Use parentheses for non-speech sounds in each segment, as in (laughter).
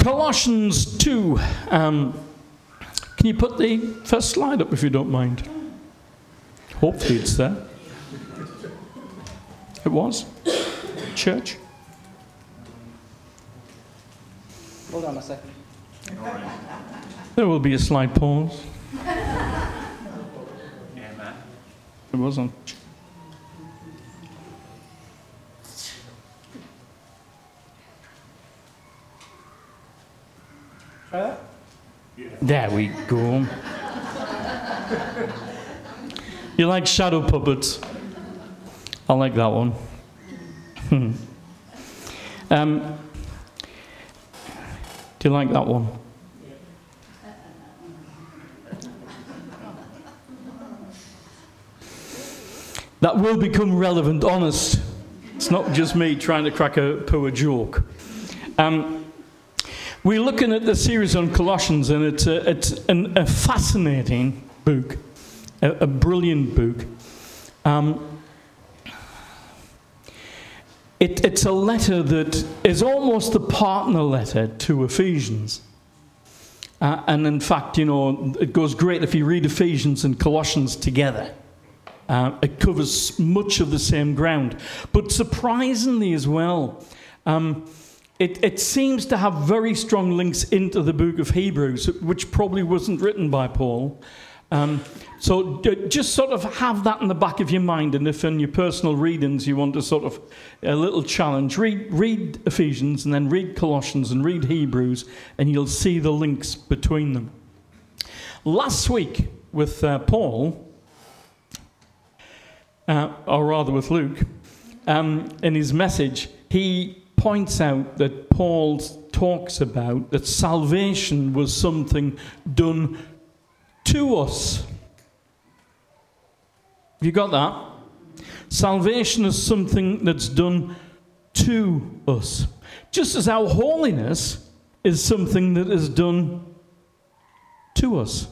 Colossians 2. Um, can you put the first slide up if you don't mind? Hopefully it's there. It was. Church. Hold on a second. There will be a slight pause. It wasn't. Try There we go. you like shadow puppets? I like that one. um, do you like that one? That will become relevant, honest. It's not just me trying to crack a poor joke. Um, we're looking at the series on Colossians, and it's a, it's an, a fascinating book, a, a brilliant book. Um, it, it's a letter that is almost a partner letter to Ephesians. Uh, and in fact, you know, it goes great if you read Ephesians and Colossians together. Uh, it covers much of the same ground. But surprisingly, as well, um, it, it, seems to have very strong links into the book of Hebrews, which probably wasn't written by Paul. Um, so just sort of have that in the back of your mind, and if in your personal readings you want to sort of a little challenge, read, read Ephesians and then read Colossians and read Hebrews, and you'll see the links between them. Last week with uh, Paul, uh, or rather with Luke, um, in his message, he points out that Paul talks about that salvation was something done to us. Have you got that? Salvation is something that's done to us. Just as our holiness is something that is done to us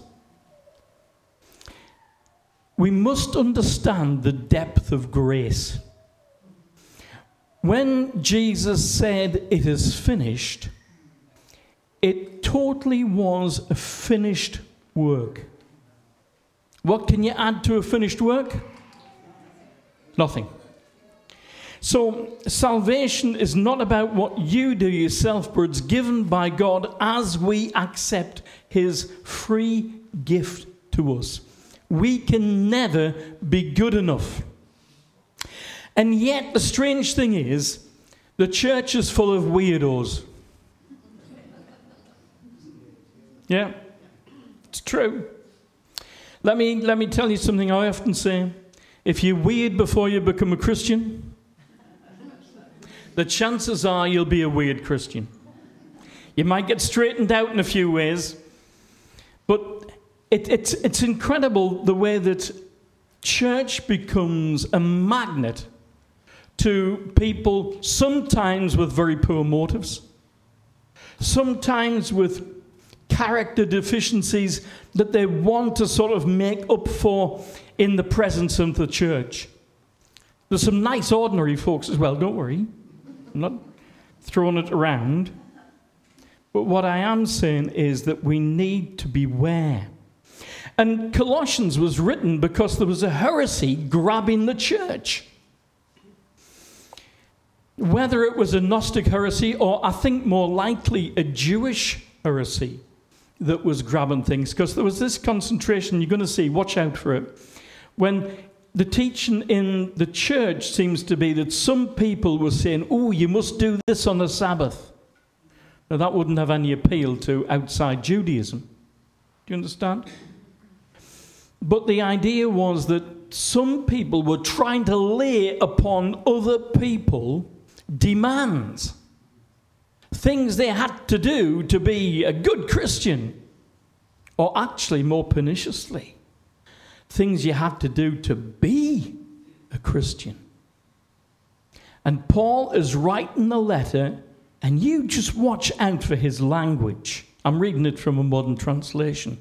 we must understand the depth of grace. When Jesus said, It is finished, it totally was a finished work. What can you add to a finished work? Nothing. So, salvation is not about what you do yourself, but it's given by God as we accept His free gift to us. We can never be good enough. And yet, the strange thing is, the church is full of weirdos. Yeah, it's true. Let me, let me tell you something I often say. If you're weird before you become a Christian, the chances are you'll be a weird Christian. You might get straightened out in a few ways, but it, it's, it's incredible the way that church becomes a magnet to people, sometimes with very poor motives, sometimes with character deficiencies that they want to sort of make up for in the presence of the church. There's some nice, ordinary folks as well, don't worry. I'm not throwing it around. But what I am saying is that we need to beware and Colossians was written because there was a heresy grabbing the church. Whether it was a Gnostic heresy or I think more likely a Jewish heresy that was grabbing things, because there was this concentration, you're going to see, watch out for it. When the teaching in the church seems to be that some people were saying, oh, you must do this on the Sabbath. Now, that wouldn't have any appeal to outside Judaism. Do you understand? But the idea was that some people were trying to lay upon other people demands, things they had to do to be a good Christian, or actually more perniciously, things you had to do to be a Christian. And Paul is writing the letter, and you just watch out for his language. I'm reading it from a modern translation.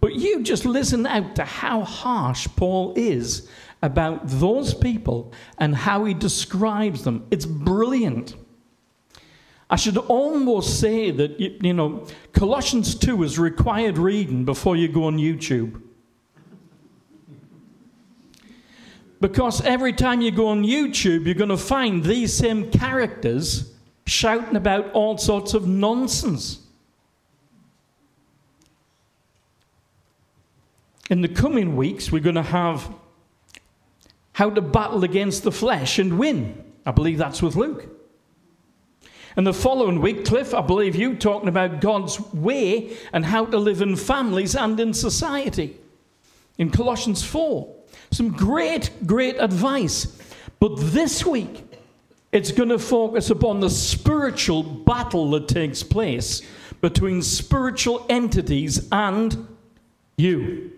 But you just listen out to how harsh Paul is about those people and how he describes them. It's brilliant. I should almost say that, you, know, Colossians 2 is required reading before you go on YouTube. Because every time you go on YouTube, you're going to find these same characters shouting about all sorts of nonsense. In the coming weeks, we're going to have how to battle against the flesh and win. I believe that's with Luke. And the following week, Cliff, I believe you talking about God's way and how to live in families and in society. In Colossians 4. Some great, great advice. But this week, it's going to focus upon the spiritual battle that takes place between spiritual entities and you.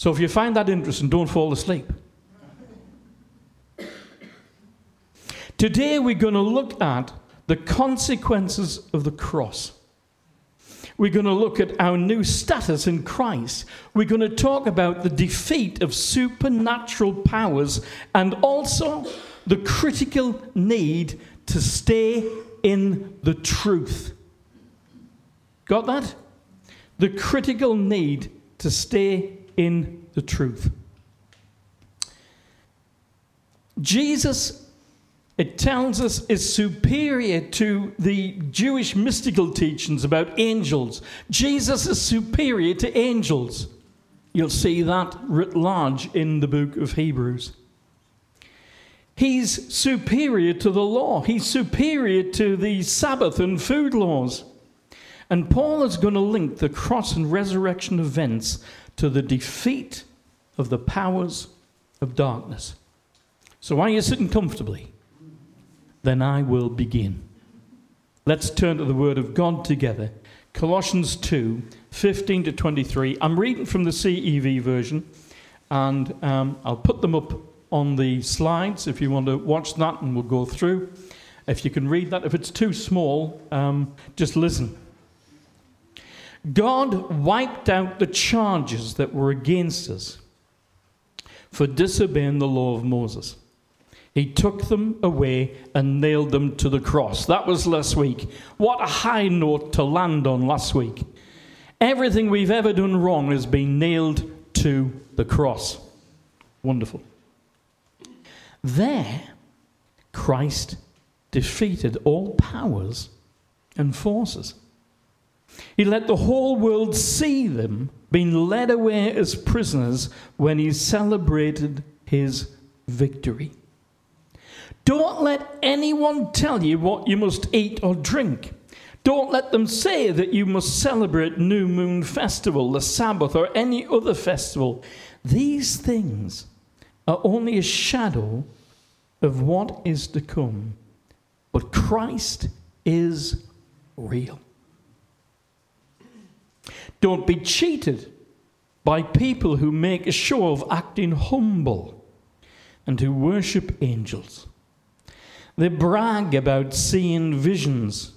So if you find that interesting, don't fall asleep. Today, we're going to look at the consequences of the cross. We're going to look at our new status in Christ. We're going to talk about the defeat of supernatural powers and also the critical need to stay in the truth. Got that? The critical need to stay in the truth. Jesus it tells us is superior to the Jewish mystical teachings about angels. Jesus is superior to angels. You'll see that writ large in the book of Hebrews. He's superior to the law. He's superior to the Sabbath and food laws. And Paul is going to link the cross and resurrection events to the defeat of the powers of darkness. So, while you're sitting comfortably, then I will begin. Let's turn to the Word of God together. Colossians 2 15 to 23. I'm reading from the CEV version, and um, I'll put them up on the slides if you want to watch that, and we'll go through. If you can read that, if it's too small, um, just listen. God wiped out the charges that were against us for disobeying the law of Moses. He took them away and nailed them to the cross. That was last week. What a high note to land on last week. Everything we've ever done wrong has been nailed to the cross. Wonderful. There, Christ defeated all powers and forces. He let the whole world see them being led away as prisoners when he celebrated his victory. Don't let anyone tell you what you must eat or drink. Don't let them say that you must celebrate New Moon Festival, the Sabbath, or any other festival. These things are only a shadow of what is to come. But Christ is real. Don't be cheated by people who make a show of acting humble and who worship angels. They brag about seeing visions.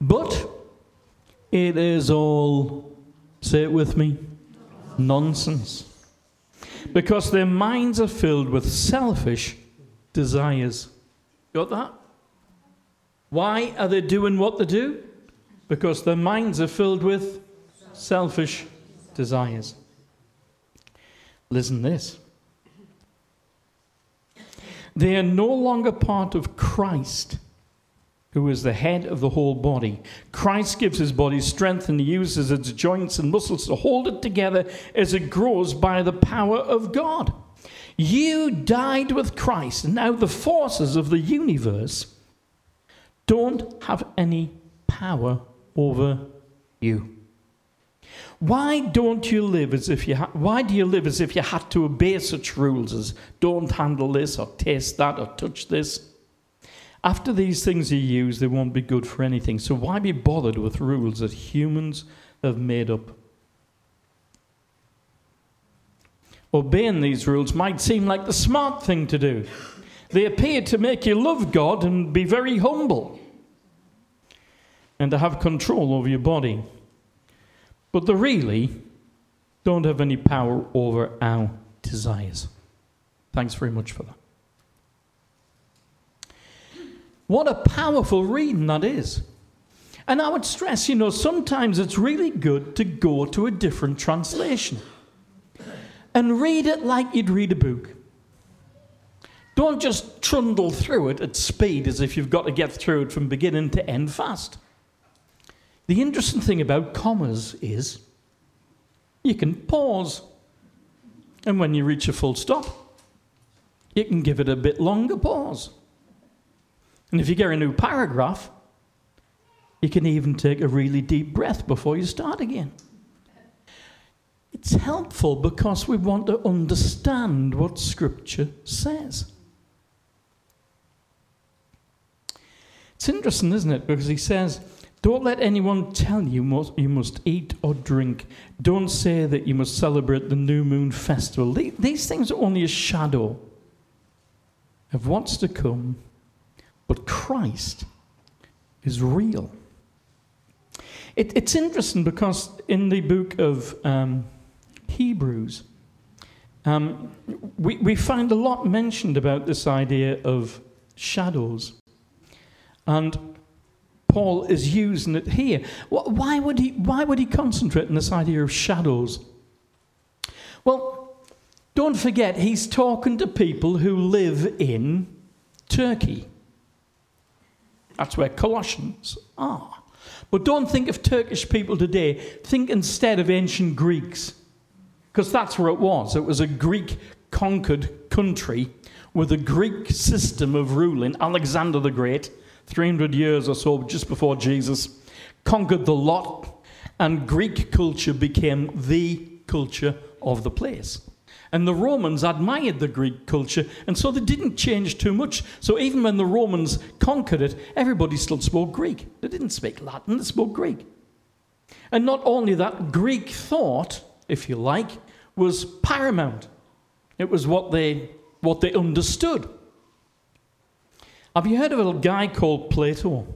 But it is all, say it with me, nonsense. Because their minds are filled with selfish desires. Got that? Why are they doing what they do? Because their minds are filled with selfish desires. Listen this. They are no longer part of Christ, who is the head of the whole body. Christ gives his body strength and he uses its joints and muscles to hold it together as it grows by the power of God. You died with Christ, now the forces of the universe don't have any power over you. Why don't you live as if you ha- why do you live as if you had to obey such rules as don't handle this or taste that or touch this? After these things you use, they won't be good for anything. So why be bothered with rules that humans have made up? Obeying these rules might seem like the smart thing to do. They appear to make you love God and be very humble and to have control over your body but they really don't have any power over our desires. Thanks very much for that. What a powerful reading that is. And I would stress, you know, sometimes it's really good to go to a different translation and read it like you'd read a book. Don't just trundle through it at speed as if you've got to get through it from beginning to end fast. The interesting thing about commas is you can pause, and when you reach a full stop, you can give it a bit longer pause. And if you get a new paragraph, you can even take a really deep breath before you start again. It's helpful because we want to understand what Scripture says. It's interesting, isn't it? Because he says, Don't let anyone tell you you must eat or drink. Don't say that you must celebrate the new moon festival. These things are only a shadow of what's to come, but Christ is real. It, it's interesting because in the book of um, Hebrews, um, we, we find a lot mentioned about this idea of shadows. And Paul is using it here. Why would he, why would he concentrate on this idea of shadows? Well, don't forget, he's talking to people who live in Turkey. That's where Colossians are. But don't think of Turkish people today. Think instead of ancient Greeks. Because that's where it was. It was a Greek conquered country with a Greek system of ruling. Alexander the Great 300 years or so just before Jesus, conquered the lot, and Greek culture became the culture of the place. And the Romans admired the Greek culture, and so they didn't change too much. So even when the Romans conquered it, everybody still spoke Greek. They didn't speak Latin, they spoke Greek. And not only that, Greek thought, if you like, was paramount. It was what they, what they understood. Have you heard of a guy called Plato?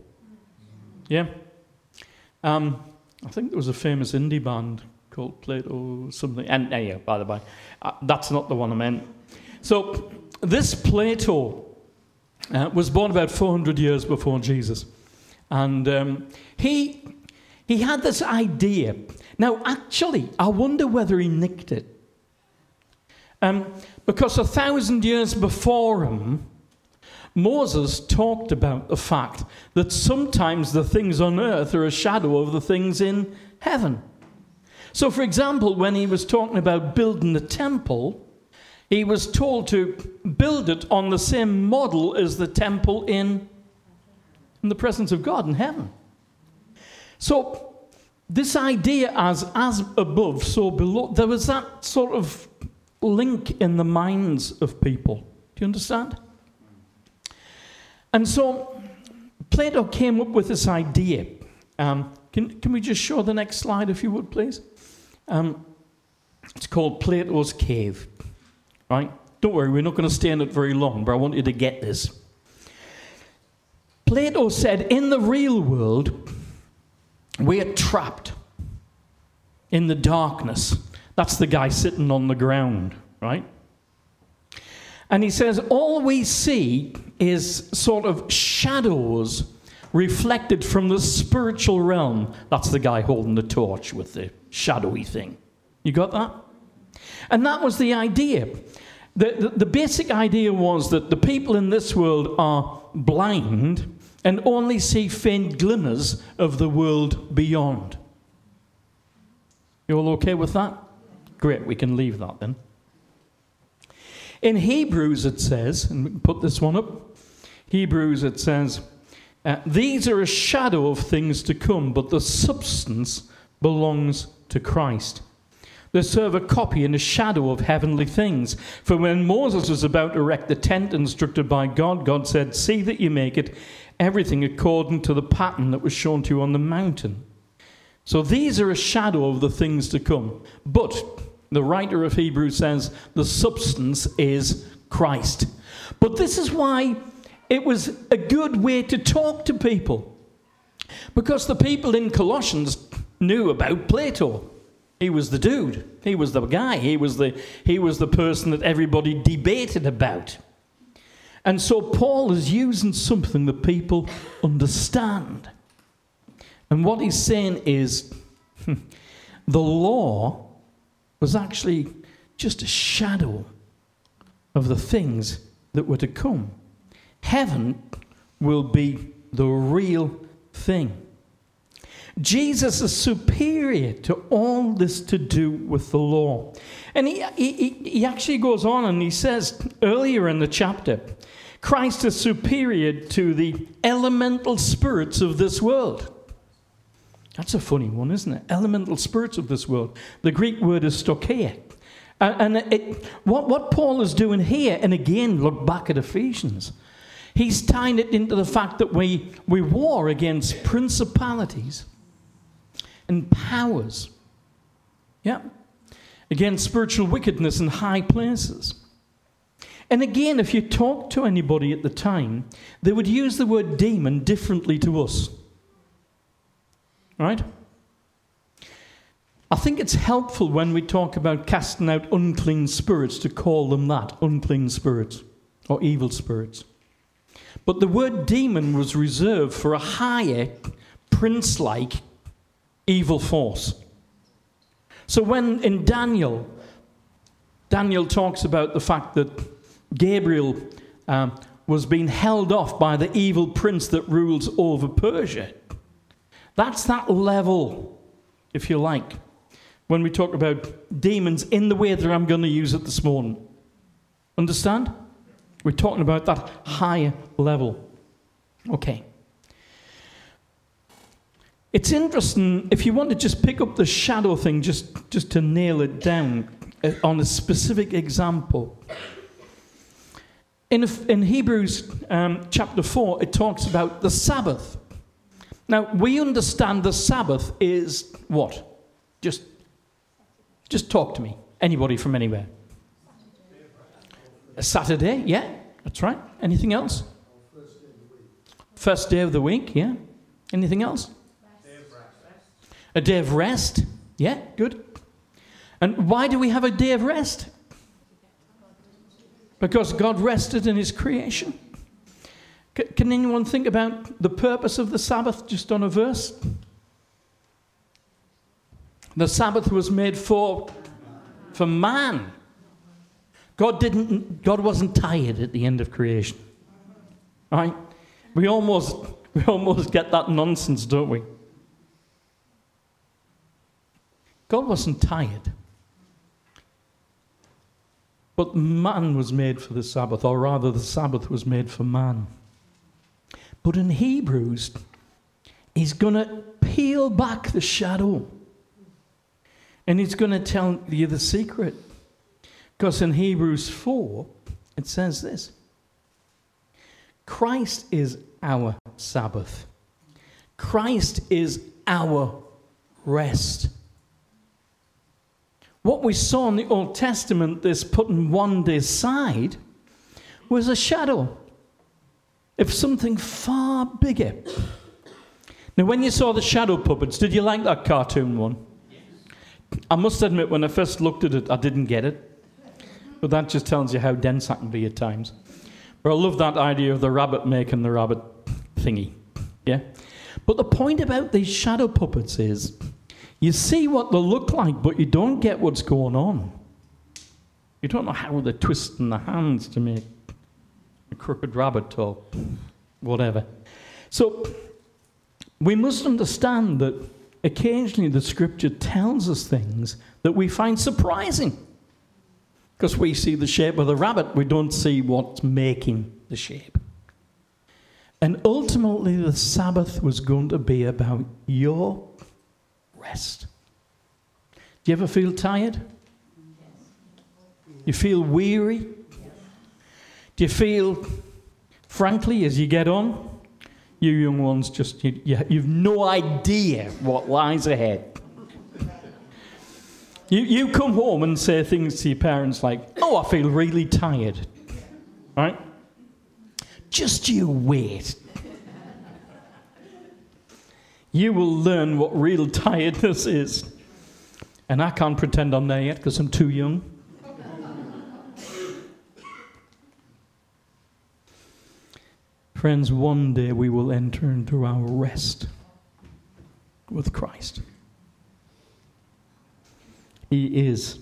Yeah? Um, I think there was a famous indie band called Plato something. And uh, yeah, by the way, uh, that's not the one I meant. So this Plato uh, was born about 400 years before Jesus, and um, he he had this idea. Now, actually, I wonder whether he nicked it, um, because a thousand years before him, Moses talked about the fact that sometimes the things on earth are a shadow of the things in heaven. So, for example, when he was talking about building the temple, he was told to build it on the same model as the temple in, in the presence of God in heaven. So, this idea as as above, so below, there was that sort of link in the minds of people. Do you understand? And so Plato came up with this idea. Um, can, can we just show the next slide, if you would, please? Um, it's called Plato's Cave. Right? Don't worry, we're not going to stay in it very long, but I want you to get this. Plato said, in the real world, we are trapped in the darkness. That's the guy sitting on the ground, right? And he says, all we see is sort of shadows reflected from the spiritual realm. That's the guy holding the torch with the shadowy thing. You got that? And that was the idea. The, the, the, basic idea was that the people in this world are blind and only see faint glimmers of the world beyond. You all okay with that? Great, we can leave that then. In Hebrews, it says, and we can put this one up. Hebrews, it says, uh, These are a shadow of things to come, but the substance belongs to Christ. They serve a copy and a shadow of heavenly things. For when Moses was about to erect the tent instructed by God, God said, See that you make it everything according to the pattern that was shown to you on the mountain. So these are a shadow of the things to come. But the writer of Hebrews says the substance is Christ. But this is why it was a good way to talk to people. Because the people in Colossians knew about Plato. He was the dude. He was the guy. He was the, he was the person that everybody debated about. And so Paul is using something that people understand. And what he's saying is (laughs) the law was actually just a shadow of the things that were to come. Heaven will be the real thing. Jesus is superior to all this to do with the law. And he, he, he actually goes on and he says earlier in the chapter Christ is superior to the elemental spirits of this world. That's a funny one, isn't it? Elemental spirits of this world. The Greek word is stoicheia. And it, what, what Paul is doing here, and again, look back at Ephesians, he's tying it into the fact that we, we war against principalities and powers. Yeah. Against spiritual wickedness in high places. And again, if you talk to anybody at the time, they would use the word demon differently to us. Right? I think it's helpful when we talk about casting out unclean spirits to call them that unclean spirits or evil spirits. But the word demon was reserved for a higher, prince like evil force. So when in Daniel, Daniel talks about the fact that Gabriel um, was being held off by the evil prince that rules over Persia. That's that level, if you like when we talk about demons in the way that I'm going to use it this morning. Understand? We're talking about that higher level. Okay. It's interesting if you want to just pick up the shadow thing, just, just to nail it down uh, on a specific example. In, in Hebrews um, chapter 4, it talks about the Sabbath. Now, we understand the Sabbath is what? Just just talk to me. Anybody from anywhere? A Saturday, yeah, that's right. Anything else? First day of the week, yeah. Anything else? A day of rest, yeah, good. And why do we have a day of rest? Because God rested in His creation. C- can anyone think about the purpose of the Sabbath just on a verse? The Sabbath was made for, for man. God didn't God wasn't tired at the end of creation. Right? We almost (laughs) we almost get that nonsense, don't we? God wasn't tired. But man was made for the Sabbath, or rather, the Sabbath was made for man. But in Hebrews, he's going to peel back the shadow and he's going to tell you the secret. Because in Hebrews 4, it says this Christ is our Sabbath, Christ is our rest. What we saw in the Old Testament, this putting one day aside, was a shadow of something far bigger. Now, when you saw the shadow puppets, did you like that cartoon one? I must admit, when I first looked at it, I didn't get it. But that just tells you how dense I can be at times. But I love that idea of the rabbit making the rabbit thingy. Yeah? But the point about these shadow puppets is you see what they look like, but you don't get what's going on. You don't know how they're twisting the hands to make crooked rabbit or whatever. So we must understand that occasionally the scripture tells us things that we find surprising. Because we see the shape of the rabbit, we don't see what's making the shape. And ultimately, the Sabbath was going to be about your rest. Do you ever feel tired? You feel weary? Do you feel, frankly, as you get on, you young ones just, you, you, you've no idea what lies ahead. You, you come home and say things to your parents like, oh, I feel really tired. Right? Just you wait. You will learn what real tiredness is. And I can't pretend I'm there yet because I'm too young. Friends, one day we will enter into our rest with Christ. He is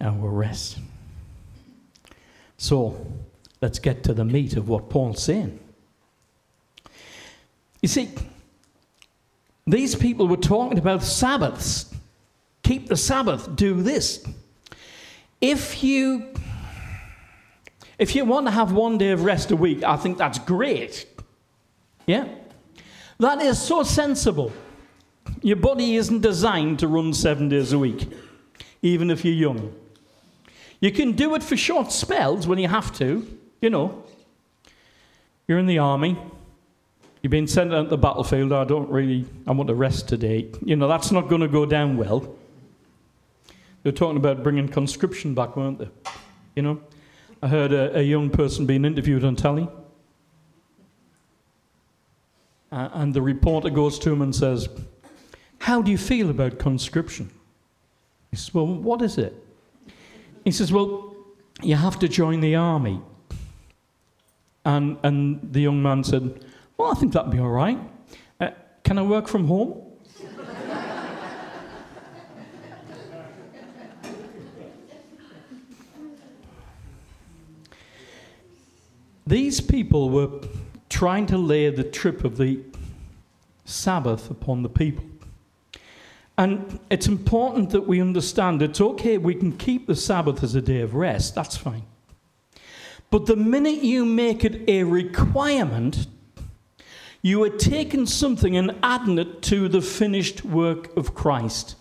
our rest. So, let's get to the meat of what Paul's saying. You see, these people were talking about Sabbaths. Keep the Sabbath, do this. If you if you want to have one day of rest a week, I think that's great. Yeah? That is so sensible. Your body isn't designed to run seven days a week, even if you're young. You can do it for short spells when you have to, you know. You're in the army, you've been sent out to the battlefield, I don't really, I want to rest today. You know, that's not going to go down well. They're talking about bringing conscription back, weren't they? You know? I heard a, a young person being interviewed on telly. Uh, and the reporter goes to him and says, How do you feel about conscription? He says, Well, what is it? He says, Well, you have to join the army. And, and the young man said, Well, I think that'd be all right. Uh, can I work from home? These people were trying to lay the trip of the Sabbath upon the people. And it's important that we understand it's okay, we can keep the Sabbath as a day of rest, that's fine. But the minute you make it a requirement, you are taking something and adding it to the finished work of Christ.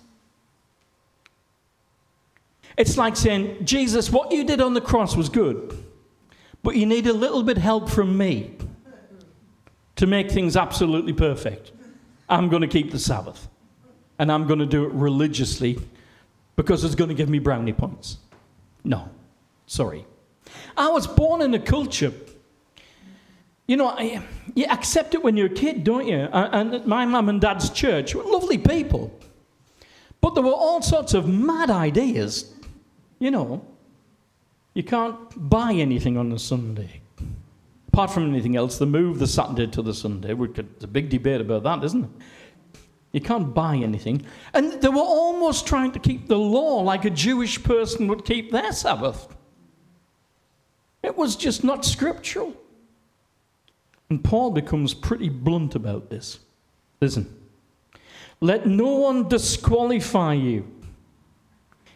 It's like saying, Jesus, what you did on the cross was good. But you need a little bit help from me to make things absolutely perfect. I'm going to keep the Sabbath. And I'm going to do it religiously because it's going to give me brownie points. No, sorry. I was born in a culture. You know, you accept it when you're a kid, don't you? And at my mum and dad's church were lovely people. But there were all sorts of mad ideas, you know. You can't buy anything on a Sunday. Apart from anything else, the move the Saturday to the Sunday, there's a big debate about that, isn't it? You can't buy anything. And they were almost trying to keep the law like a Jewish person would keep their Sabbath. It was just not scriptural. And Paul becomes pretty blunt about this. Listen, let no one disqualify you,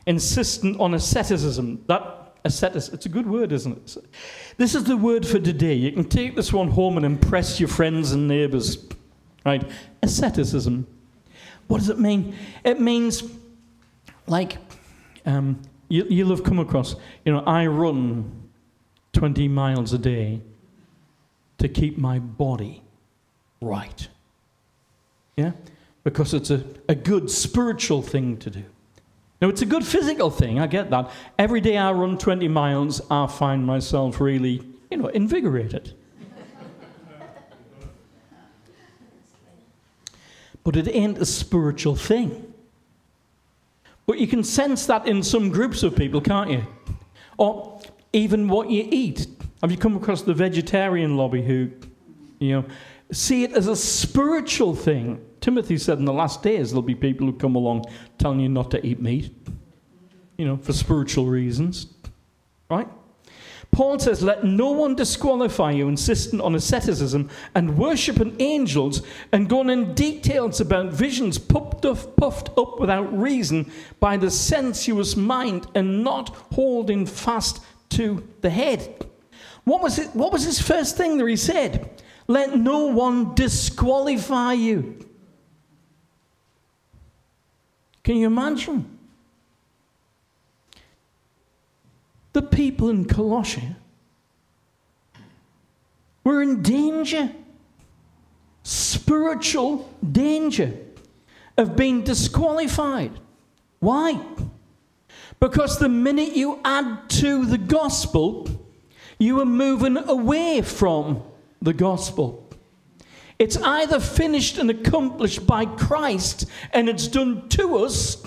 insistent on asceticism. That asceticism. It's a good word, isn't it? This is the word for today. You can take this one home and impress your friends and neighbors. Right? Asceticism. What does it mean? It means, like, um, you, you'll have come across, you know, I run 20 miles a day to keep my body right. Yeah? Because it's a, a good spiritual thing to do. Now, it's a good physical thing, I get that. Every day I run 20 miles, I find myself really, you know, invigorated. but it ain't a spiritual thing. But you can sense that in some groups of people, can't you? Or even what you eat. Have you come across the vegetarian lobby who, you know, see it as a spiritual thing? Timothy said in the last days there'll be people who come along telling you not to eat meat, you know, for spiritual reasons. Right? Paul says, Let no one disqualify you, insistent on asceticism and worshiping angels and going in details about visions puffed up, puffed up without reason by the sensuous mind and not holding fast to the head. What was, it, what was his first thing that he said? Let no one disqualify you. Can you imagine? The people in Colossia were in danger, spiritual danger of being disqualified. Why? Because the minute you add to the gospel, you are moving away from the gospel. It's either finished and accomplished by Christ and it's done to us,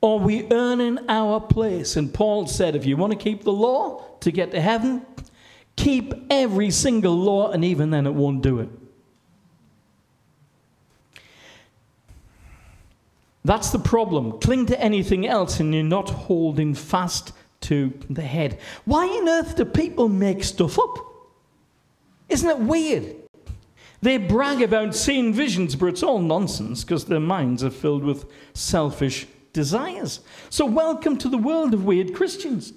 or we earn in our place. And Paul said, if you want to keep the law to get to heaven, keep every single law, and even then it won't do it. That's the problem. Cling to anything else, and you're not holding fast to the head. Why on earth do people make stuff up? Isn't it weird? They brag about seeing visions, but it's all nonsense because their minds are filled with selfish desires. So, welcome to the world of weird Christians.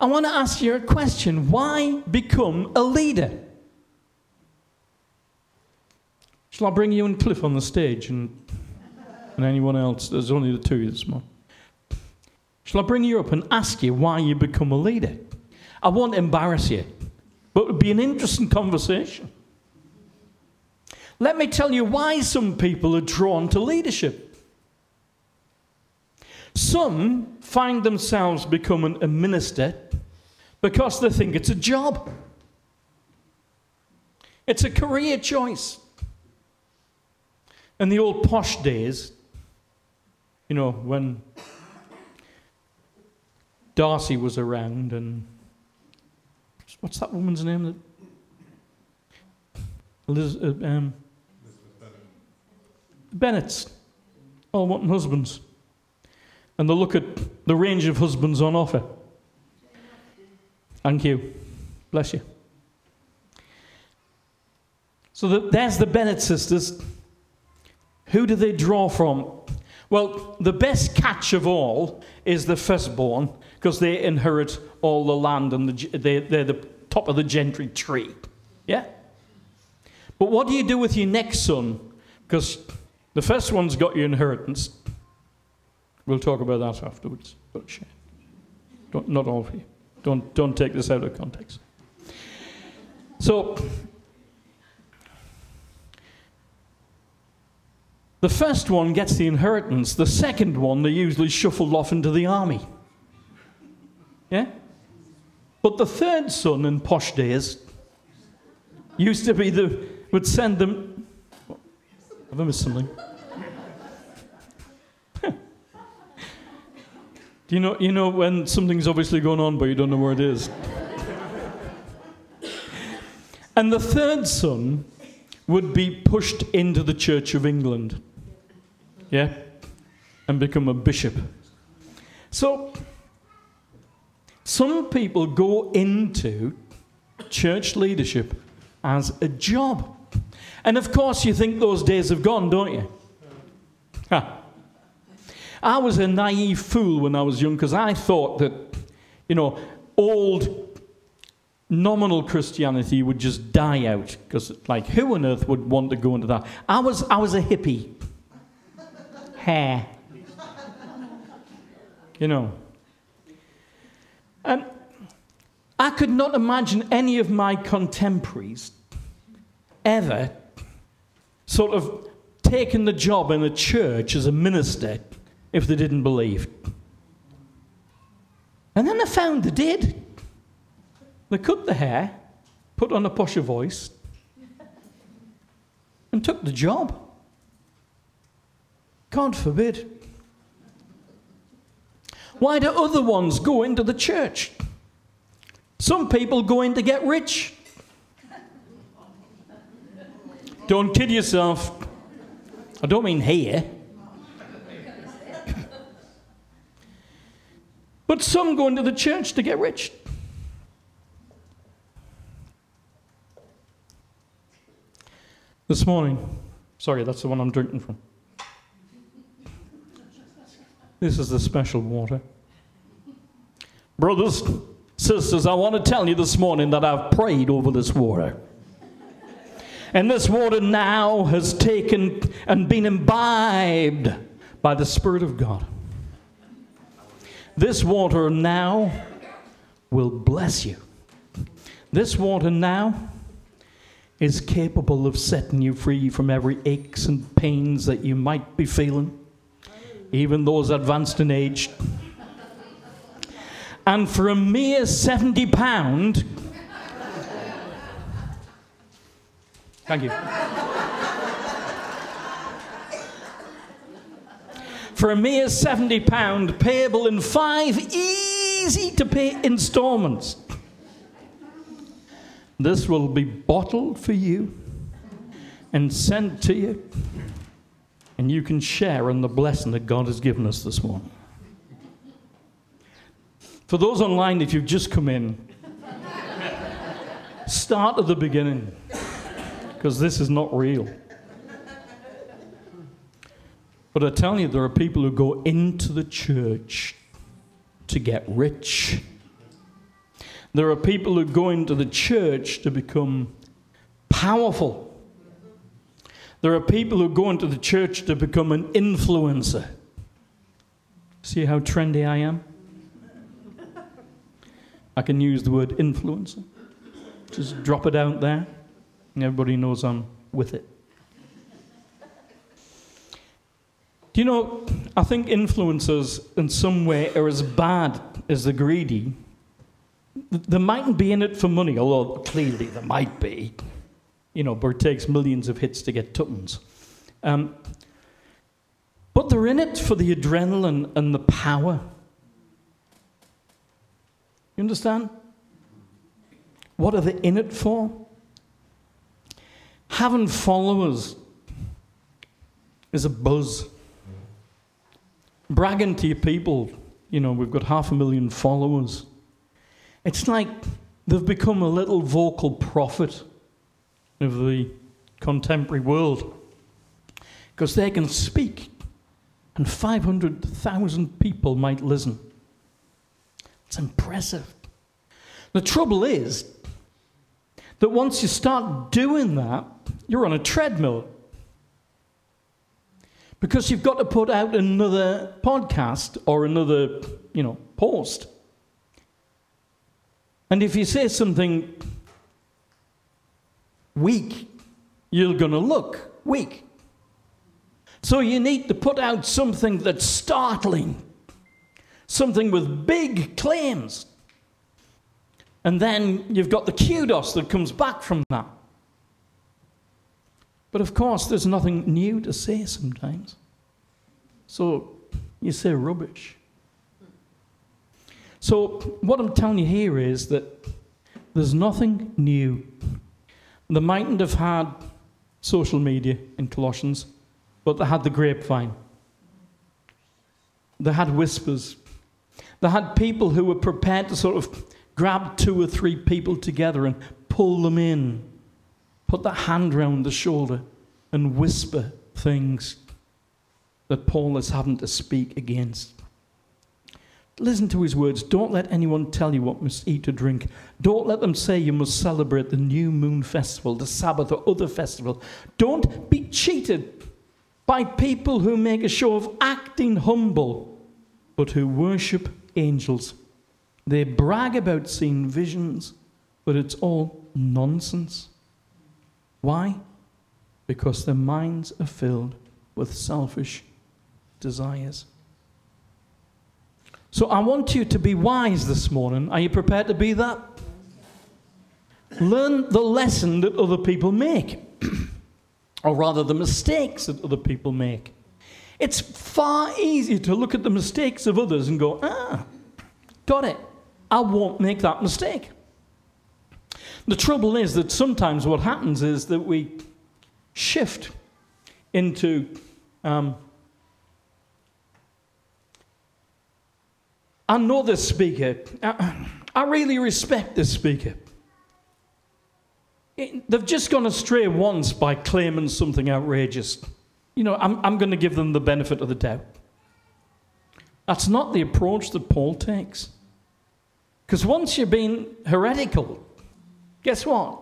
I want to ask you a question why become a leader? Shall I bring you and Cliff on the stage and, and anyone else? There's only the two of you this morning. Shall I bring you up and ask you why you become a leader? I won't embarrass you, but it would be an interesting conversation. Let me tell you why some people are drawn to leadership. Some find themselves becoming a minister because they think it's a job. It's a career choice. In the old posh days, you know, when Darcy was around and what's that woman's name? That Liz, uh, um, Bennett's, all wanting husbands. And they look at the range of husbands on offer. Thank you. Bless you. So the, there's the Bennett sisters. Who do they draw from? Well, the best catch of all is the firstborn, because they inherit all the land and the, they, they're the top of the gentry tree. Yeah? But what do you do with your next son? Because the first one's got your inheritance. We'll talk about that afterwards. But don't, not all of you. Don't, don't take this out of context. So, the first one gets the inheritance. The second one, they usually shuffled off into the army. But the third son in posh days used to be the, would send them. Have I missed something? (laughs) Do you know, you know when something's obviously going on, but you don't know where it is? (laughs) and the third son would be pushed into the Church of England. Yeah? And become a bishop. So, some people go into church leadership as a job. And of course, you think those days have gone, don't you? Ha. I was a naive fool when I was young because I thought that, you know, old nominal Christianity would just die out because, like, who on earth would want to go into that? I was, I was a hippie. Hair. You know. And I could not imagine any of my contemporaries ever sort of taking the job in a church as a minister if they didn't believe. And then I found they did. They cut the hair, put on a posher voice, and took the job. God forbid. Why do other ones go into the church? Some people go in to get rich. Don't kid yourself. I don't mean here. But some go into the church to get rich. This morning, sorry, that's the one I'm drinking from. This is the special water. Brothers, sisters, I want to tell you this morning that I've prayed over this water. And this water now has taken and been imbibed by the Spirit of God. This water now will bless you. This water now is capable of setting you free from every aches and pains that you might be feeling, even those advanced in age. And for a mere 70 pound, thank you. for a mere £70 payable in five easy easy to pay installments. This will be bottled for you and sent to you, and you can share in the blessing that God has given us this morning. For those online, if you've just come in, start at the beginning, because this is not real. But I tell you, there are people who go into the church to get rich. There are people who go into the church to become powerful. There are people who go into the church to become an influencer. See how trendy I am? I can use the word influencer. Just drop it out there, and everybody knows I'm with it. Do you know, I think influencers in some way are as bad as the greedy. They mightn't be in it for money, although clearly they might be. You know, it takes millions of hits to get tuppence. Um, but they're in it for the adrenaline and the power. You understand? What are they in it for? Having followers is a buzz. Bragging to your people, you know, we've got half a million followers. It's like they've become a little vocal prophet of the contemporary world because they can speak and 500,000 people might listen. It's impressive. The trouble is that once you start doing that, you're on a treadmill. Because you've got to put out another podcast or another, you know, post. And if you say something weak, you're going to look weak. So you need to put out something that's startling, something with big claims. And then you've got the kudos that comes back from that. But of course, there's nothing new to say sometimes. So you say rubbish. So, what I'm telling you here is that there's nothing new. They mightn't have had social media in Colossians, but they had the grapevine. They had whispers. They had people who were prepared to sort of grab two or three people together and pull them in, put their hand round the shoulder, and whisper things that Paul is having to speak against. Listen to his words. Don't let anyone tell you what must eat or drink. Don't let them say you must celebrate the new moon festival, the Sabbath, or other festival. Don't be cheated by people who make a show of acting humble, but who worship angels. They brag about seeing visions, but it's all nonsense. Why? Because their minds are filled with selfish desires. So I want you to be wise this morning. Are you prepared to be that? Learn the lesson that other people make, (clears throat) or rather, the mistakes that other people make. It's far easier to look at the mistakes of others and go, ah, got it. I won't make that mistake. The trouble is that sometimes what happens is that we shift into um, I know this speaker. I, I really respect this speaker. It, they've just gone astray once by claiming something outrageous. You know, I'm, I'm going to give them the benefit of the doubt. That's not the approach that Paul takes. Because once you've been heretical, guess what?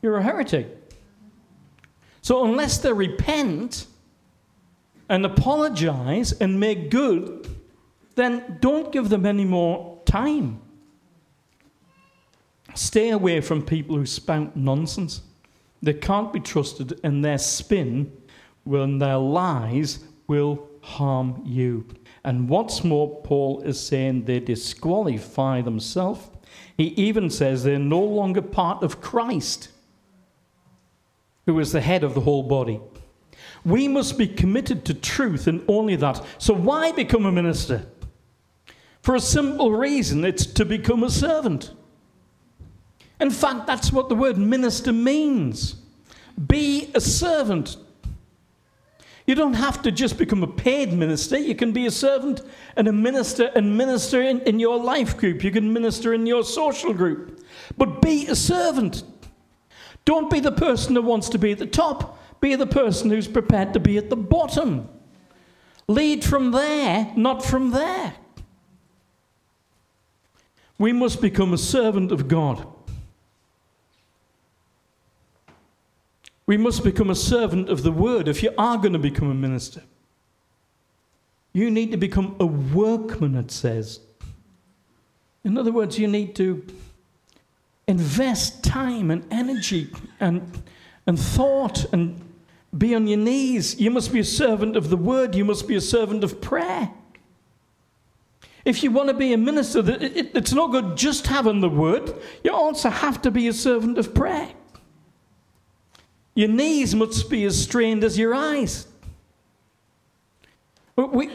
You're a heretic. So unless they repent and apologize and make good then don't give them any more time. Stay away from people who spout nonsense. They can't be trusted, and their spin and their lies will harm you. And what's more, Paul is saying they disqualify themselves. He even says they're no longer part of Christ, who is the head of the whole body. We must be committed to truth and only that. So, why become a minister? For a simple reason it's to become a servant. In fact, that's what the word minister means. Be a servant. You don't have to just become a paid minister. You can be a servant and a minister and minister in, in your life group. You can minister in your social group. But be a servant. Don't be the person who wants to be at the top. Be the person who's prepared to be at the bottom. Lead from there, not from there. We must become a servant of God. We must become a servant of the word if you are going to become a minister. You need to become a workman, it says. In other words, you need to invest time and energy and, and thought and be on your knees. You must be a servant of the word. You must be a servant of prayer. If you want to be a minister, it's not good just having the word. You also have to be a servant of prayer. Your knees must be as strained as your eyes. We,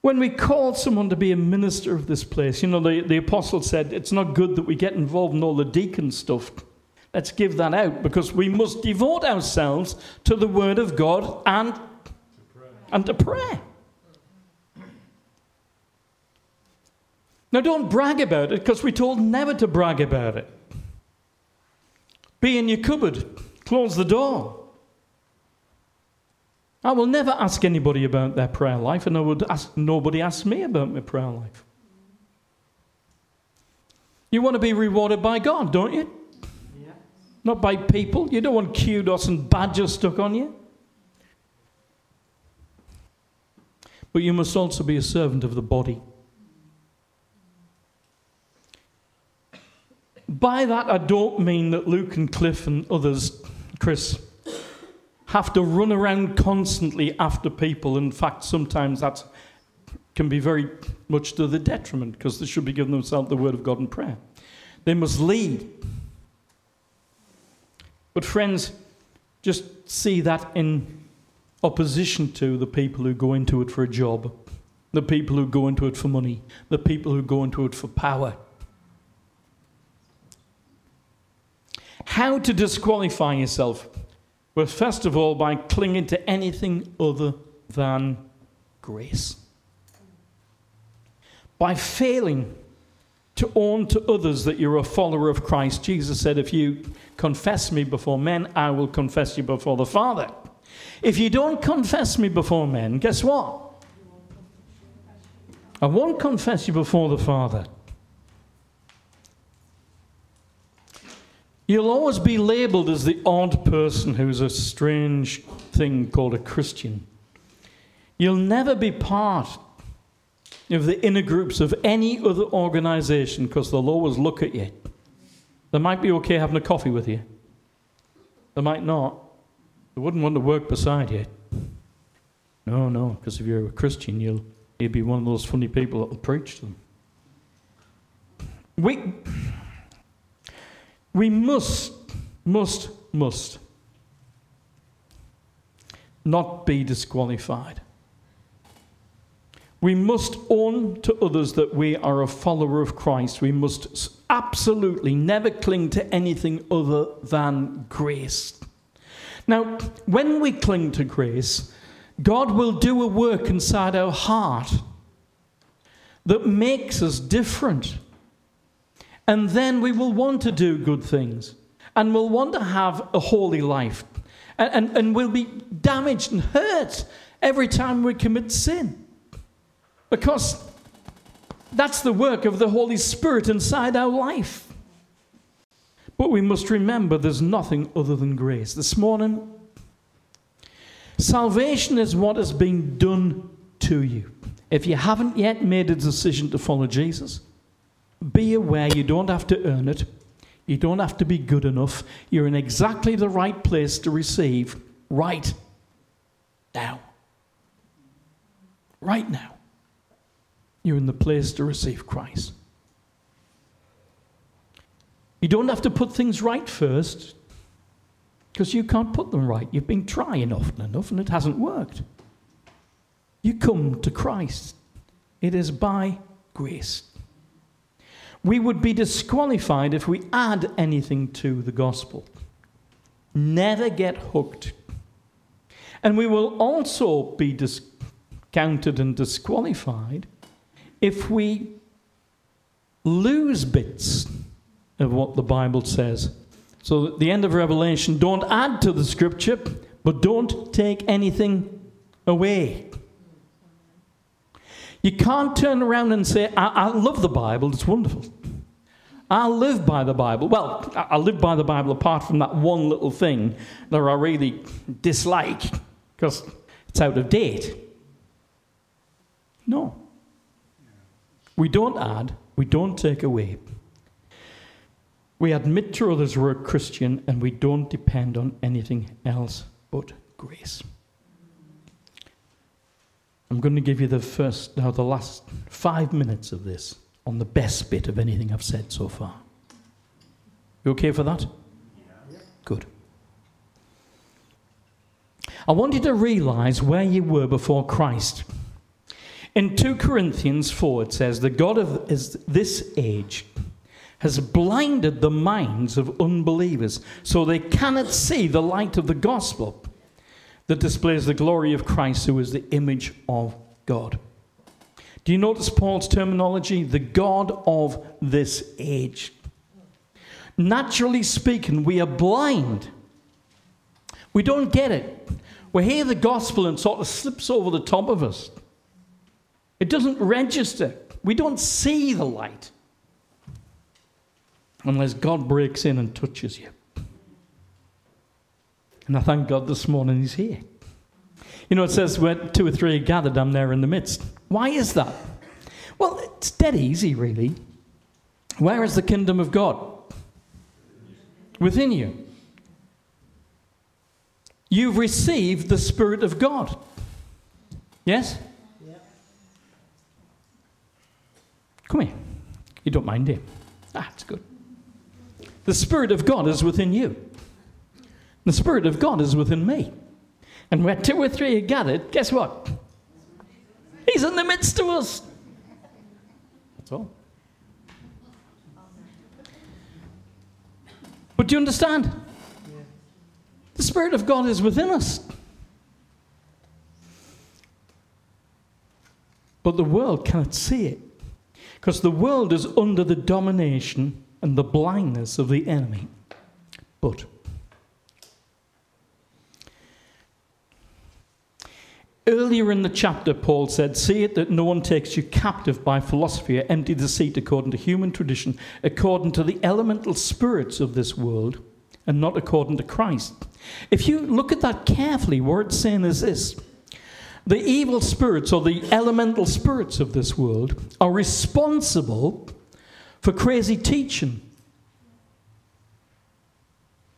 when we call someone to be a minister of this place, you know, the, the apostle said it's not good that we get involved in all the deacon stuff. Let's give that out because we must devote ourselves to the word of God and, and to prayer. Now, don't brag about it because we're told never to brag about it. Be in your cupboard, close the door. I will never ask anybody about their prayer life, and I would ask nobody ask me about my prayer life. You want to be rewarded by God, don't you? Yeah. Not by people. You don't want kudos and badges stuck on you. But you must also be a servant of the body. By that, I don't mean that Luke and Cliff and others, Chris, have to run around constantly after people. In fact, sometimes that can be very much to the detriment because they should be giving themselves the word of God in prayer. They must lead. But, friends, just see that in opposition to the people who go into it for a job, the people who go into it for money, the people who go into it for power. How to disqualify yourself? Well, first of all, by clinging to anything other than grace. By failing to own to others that you're a follower of Christ. Jesus said, If you confess me before men, I will confess you before the Father. If you don't confess me before men, guess what? I won't confess you before the Father. You'll always be labeled as the odd person who's a strange thing called a Christian. You'll never be part of the inner groups of any other organization because they'll always look at you. They might be okay having a coffee with you, they might not. They wouldn't want to work beside you. No, no, because if you're a Christian, you'll, you'll be one of those funny people that will preach to them. We. We must, must, must not be disqualified. We must own to others that we are a follower of Christ. We must absolutely never cling to anything other than grace. Now, when we cling to grace, God will do a work inside our heart that makes us different. And then we will want to do good things and we'll want to have a holy life. And, and, and we'll be damaged and hurt every time we commit sin. Because that's the work of the Holy Spirit inside our life. But we must remember there's nothing other than grace. This morning, salvation is what has been done to you. If you haven't yet made a decision to follow Jesus, be aware you don't have to earn it. You don't have to be good enough. You're in exactly the right place to receive right now. Right now. You're in the place to receive Christ. You don't have to put things right first because you can't put them right. You've been trying often enough and it hasn't worked. you come to Christ. It is by grace. We would be disqualified if we add anything to the gospel. Never get hooked. And we will also be discounted and disqualified if we lose bits of what the Bible says. So, at the end of Revelation, don't add to the scripture, but don't take anything away. You can't turn around and say, I, I love the Bible, it's wonderful. I live by the Bible. Well, I live by the Bible apart from that one little thing that I really dislike because it's out of date. No. We don't add, we don't take away. We admit to others we're a Christian and we don't depend on anything else but grace. I'm going to give you the first, now the last five minutes of this on the best bit of anything I've said so far. You okay for that? Yeah. Good. I want you to realize where you were before Christ. In 2 Corinthians 4, it says, The God of this age has blinded the minds of unbelievers so they cannot see the light of the gospel that displays the glory of Christ, who is the image of God. Do you notice Paul's terminology? The God of this age. Naturally speaking, we are blind. We don't get it. We hear the gospel and sort of slips over the top of us. It doesn't register. We don't see the light unless God breaks in and touches you. And I thank God this morning He's here. You know, it says, where two or three are gathered, I'm there in the midst. Why is that? Well, it's dead easy, really. Where is the kingdom of God? Within you. You've received the Spirit of God. Yes? Come here. You don't mind him. Ah, it's good. The Spirit of God is within you. The Spirit of God is within me. And where two or three are gathered, guess what? He's in the midst of us. That's all. But do you understand? The Spirit of God is within us. But the world cannot see it. Because the world is under the domination and the blindness of the enemy. But Earlier in the chapter, Paul said, See it that no one takes you captive by philosophy or empty deceit according to human tradition, according to the elemental spirits of this world, and not according to Christ. If you look at that carefully, what it's saying is this the evil spirits or the elemental spirits of this world are responsible for crazy teaching.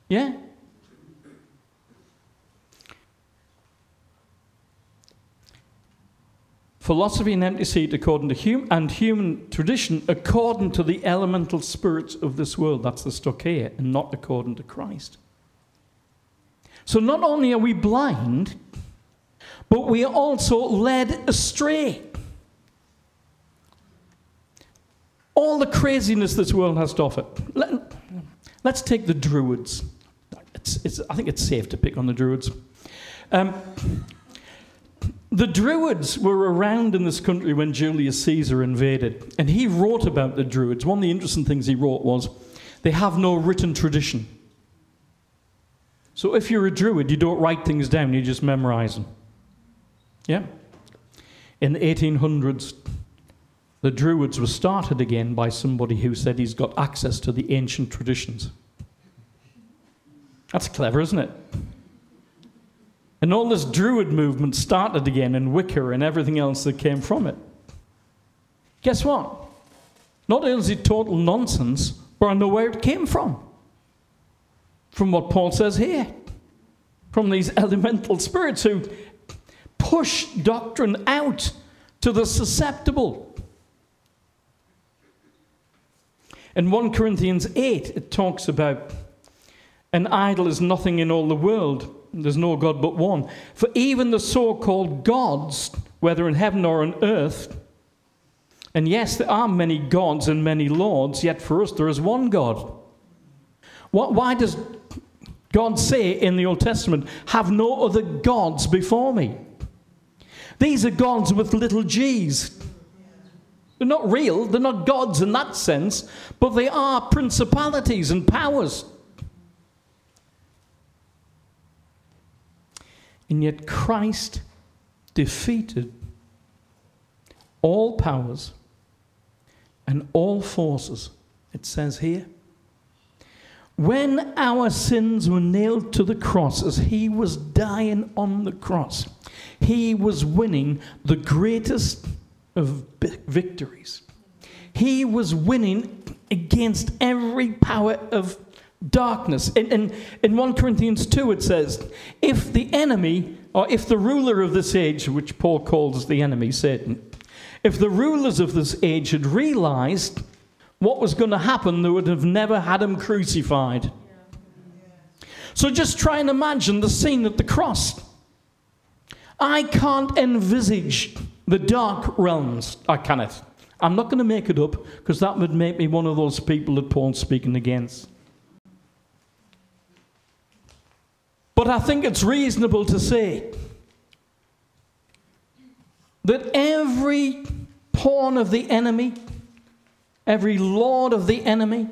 Yeah? Philosophy and empty seat according to human and human tradition according to the elemental spirits of this world. That's the stoicheia, and not according to Christ. So not only are we blind, but we are also led astray. All the craziness this world has to offer. Let, us take the Druids. It's, it's, I think it's safe to pick on the Druids. Um, the Druids were around in this country when Julius Caesar invaded, and he wrote about the Druids. One of the interesting things he wrote was they have no written tradition. So if you're a Druid, you don't write things down, you just memorize them. Yeah? In the 1800s, the Druids were started again by somebody who said he's got access to the ancient traditions. That's clever, isn't it? And all this Druid movement started again in Wicca and everything else that came from it. Guess what? Not only is it total nonsense, but I know where it came from. From what Paul says here. From these (laughs) elemental spirits who push doctrine out to the susceptible. In 1 Corinthians 8, it talks about an idol is nothing in all the world there's no God but one. For even the so called gods whether in heaven or on earth. And yes, there are many gods and many lords, yet for us there is one God. What, why does God say in the Old Testament, Have no other gods before me? These are gods with little g's. They're not real, they're not gods in that sense, but they are principalities and powers. And yet Christ defeated all powers and all forces, it says here. When our sins were nailed to the cross, as he was dying on the cross, he was winning the greatest of victories. He was winning against every power of darkness. In, in, in 1 Corinthians 2, it says, If the enemy, or if the ruler of this age, which Paul calls the enemy, Satan, if the rulers of this age had realized what was going to happen, they would have never had him crucified. So just try and imagine the scene at the cross. I can't envisage the dark realms. I cannot. I'm not going to make it up because that would make me one of those people that Paul's speaking against. But I think it's reasonable to say that every pawn of the enemy, every lord of the enemy,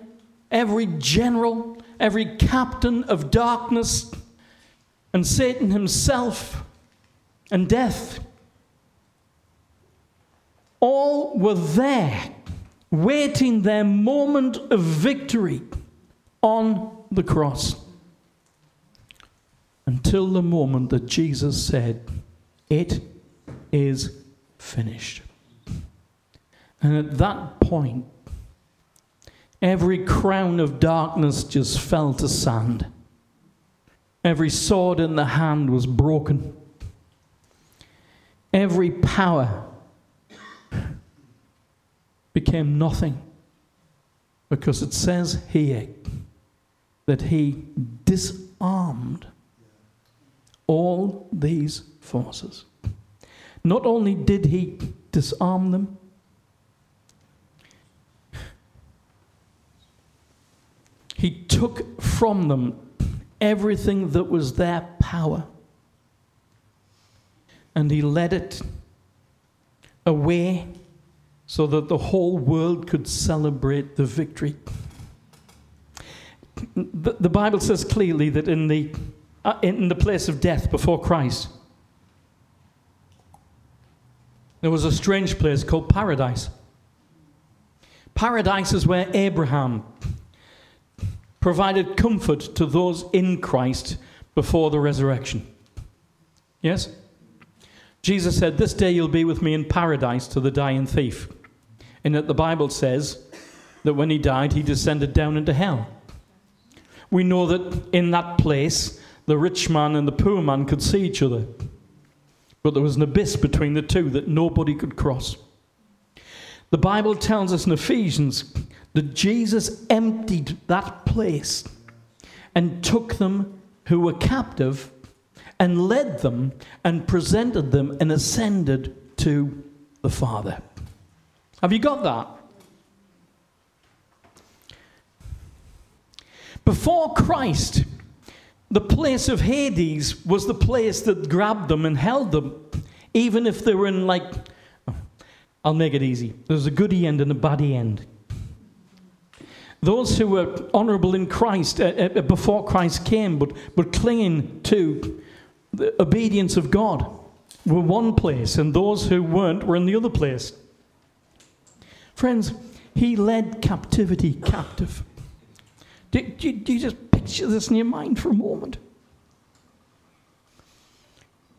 every general, every captain of darkness, and Satan himself, and death, all were there, waiting their moment of victory on the cross until the moment that Jesus said, It is finished. And at that point, every crown of darkness just fell to sand. Every sword in the hand was broken. Every power became nothing. Because it says here that he disarmed all these forces. Not only did he disarm them, he took from them everything that was their power and he led it away so that the whole world could celebrate the victory. The, Bible says clearly that in the Uh, in the place of death before Christ. There was a strange place called paradise. Paradise is where Abraham provided comfort to those in Christ before the resurrection. Yes? Jesus said, This day you'll be with me in paradise to the dying thief. And that the Bible says that when he died, he descended down into hell. We know that in that place, the rich man and the poor man could see each other. But there was an abyss between the two that nobody could cross. The Bible tells us in Ephesians that Jesus emptied that place and took them who were captive and led them and presented them and ascended to the Father. Have you got that? Before Christ, the place of Hades was the place that grabbed them and held them, even if they were in, like, I'll make it easy. There's a goody end and a baddie end. Those who were honorable in Christ uh, uh, before Christ came, but, but clinging to the obedience of God, were one place, and those who weren't were in the other place. Friends, he led captivity captive. Do, do, do you just this in your mind for a moment?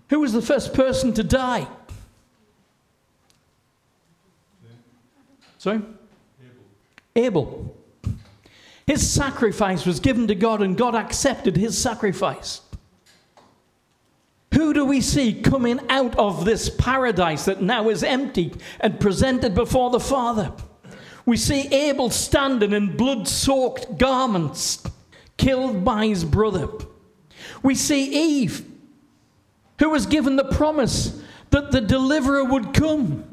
Who was the first person to die? Sorry? Abel. Abel. His sacrifice was given to God, and God accepted his sacrifice. Who do we see coming out of this paradise that now is empty and presented before the Father? We see Abel standing in blood soaked garments, killed by his brother. We see Eve, who was given the promise that the deliverer would come,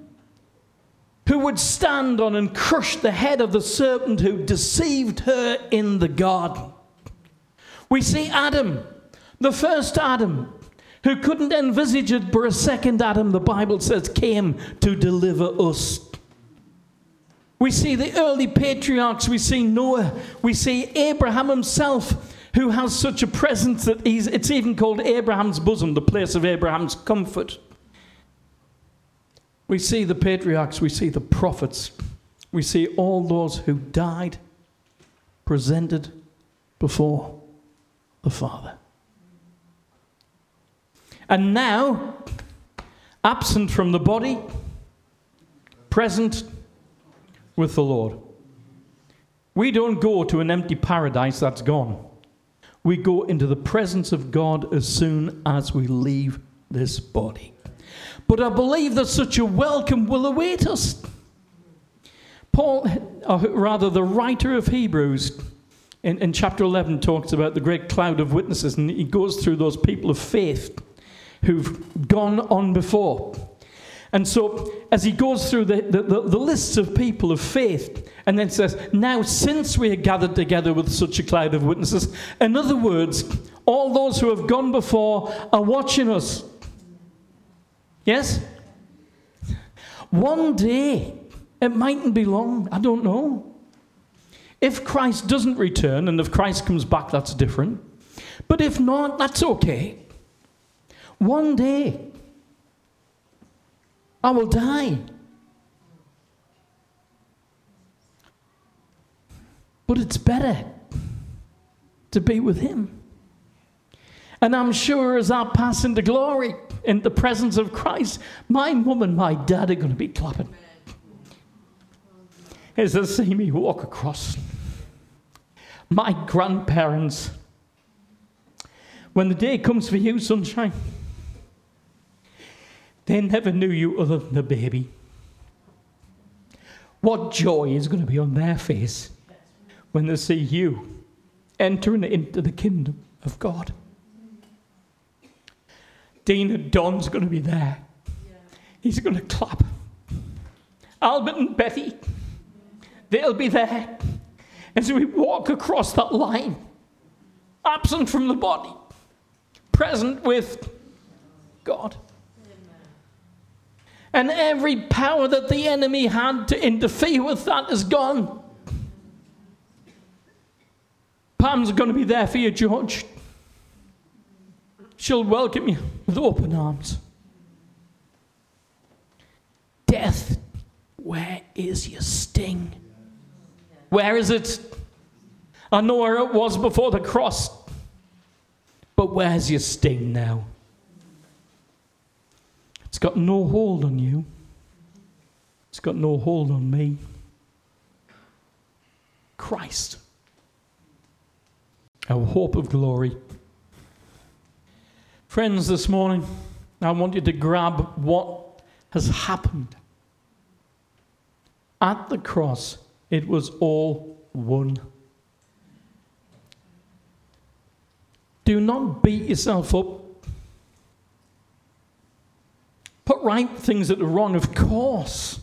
who would stand on and crush the head of the serpent who deceived her in the garden. We see Adam, the first Adam, who couldn't envisage it, but a second Adam, the Bible says, came to deliver us. We see the early patriarchs, we see Noah, we see Abraham himself, who has such a presence that it's even called Abraham's bosom, the place of Abraham's comfort. We see the patriarchs, we see the prophets, we see all those who died presented before the Father. And now, absent from the body, present with the Lord. We don't go to an empty paradise that's gone. We go into the presence of God as soon as we leave this body. But I believe that such a welcome will await us. Paul, or rather, the writer of Hebrews, in, in chapter 11, talks about the great cloud of witnesses, and he goes through those people of faith who've gone on before. And so, as he goes through the, the, the, the, lists of people of faith, and then says, Now, since we are gathered together with such a cloud of witnesses, in other words, all those who have gone before are watching us. Yes? One day, it mightn't be long, I don't know. If Christ doesn't return, and if Christ comes back, that's different. But if not, that's okay. One day, I will die. But it's better to be with Him. And I'm sure as I pass into glory, in the presence of Christ, my mum and my dad are going to be clapping. As they see me walk across. My grandparents, when the day comes for you, sunshine, they never knew you other than a baby. What joy is going to be on their face when they see you entering into the kingdom of God. Dean and Don's going to be there. He's going to clap. Albert and Betty, they'll be there as we walk across that line, absent from the body, present with God. And every power that the enemy had to interfere with that is gone. Pam's going to be there for you, George. She'll welcome you with open arms. Death, where is your sting? Where is it? I know where it was before the cross, but where's your sting now? It's got no hold on you. It's got no hold on me. Christ, our hope of glory. Friends, this morning, I want you to grab what has happened. At the cross, it was all one. Do not beat yourself up Put right things that are wrong, of course.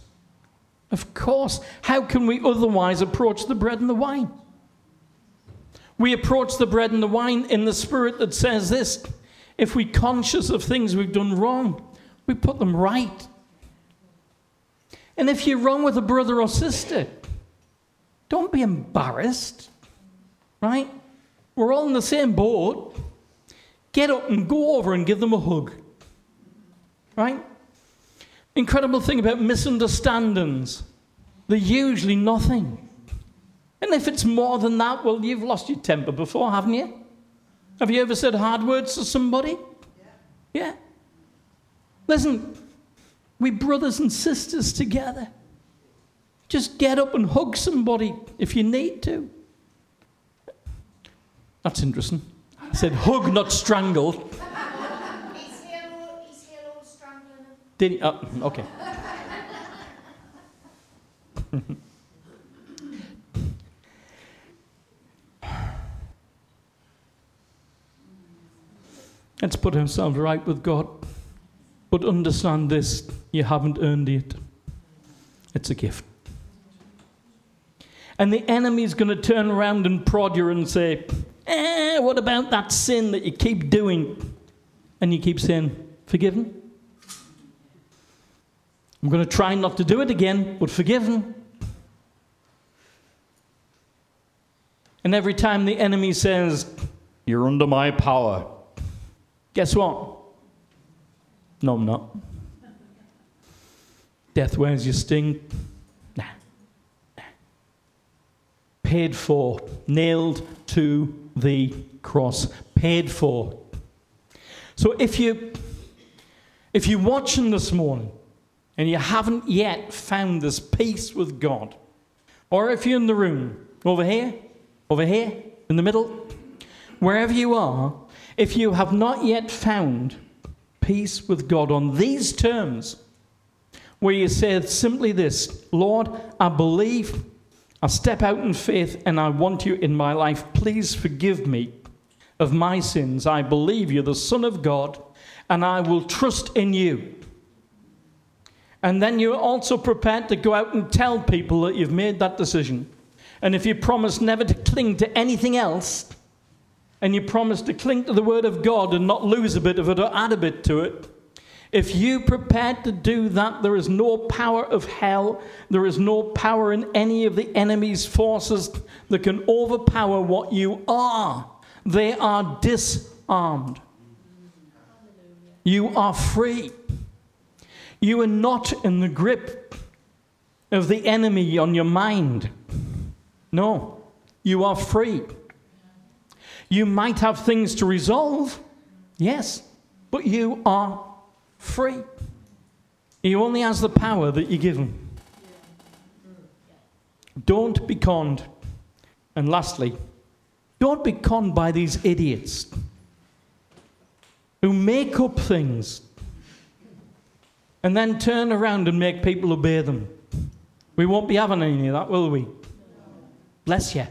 Of course. How can we otherwise approach the bread and the wine? We approach the bread and the wine in the spirit that says this if we're conscious of things we've done wrong, we put them right. And if you're wrong with a brother or sister, don't be embarrassed, right? We're all in the same boat. Get up and go over and give them a hug, right? Incredible thing about misunderstandings. They're usually nothing. And if it's more than that, well, you've lost your temper before, haven't you? Have you ever said hard words to somebody? Yeah. yeah. Listen, we brothers and sisters together. Just get up and hug somebody if you need to. That's interesting. I said hug, not strangle. Did he? Oh, okay. Let's put ourselves right with God. But understand this you haven't earned it, it's a gift. And the enemy's going to turn around and prod you and say, eh, what about that sin that you keep doing? And you keep saying, forgiven? I'm going to try not to do it again, but forgiven. And every time the enemy says, You're under my power, guess what? No, I'm not. Death where's your sting. Nah. nah. Paid for, nailed to the cross. Paid for. So if you if you're watching this morning and you haven't yet found this peace with God, or if you're in the room over here, over here, in the middle, wherever you are, if you have not yet found peace with God on these terms, where you say simply this Lord, I believe, I step out in faith, and I want you in my life. Please forgive me of my sins. I believe you're the Son of God, and I will trust in you. And then you're also prepared to go out and tell people that you've made that decision. And if you promise never to cling to anything else, and you promise to cling to the Word of God and not lose a bit of it or add a bit to it, if you prepared to do that, there is no power of hell, there is no power in any of the enemy's forces that can overpower what you are. They are disarmed. You are free. You are not in the grip of the enemy on your mind. No, you are free. You might have things to resolve, yes, but you are free. He only has the power that you give him. Don't be conned. And lastly, don't be conned by these idiots who make up things and then turn around and make people obey them. We won't be having any of that, will we? Bless you.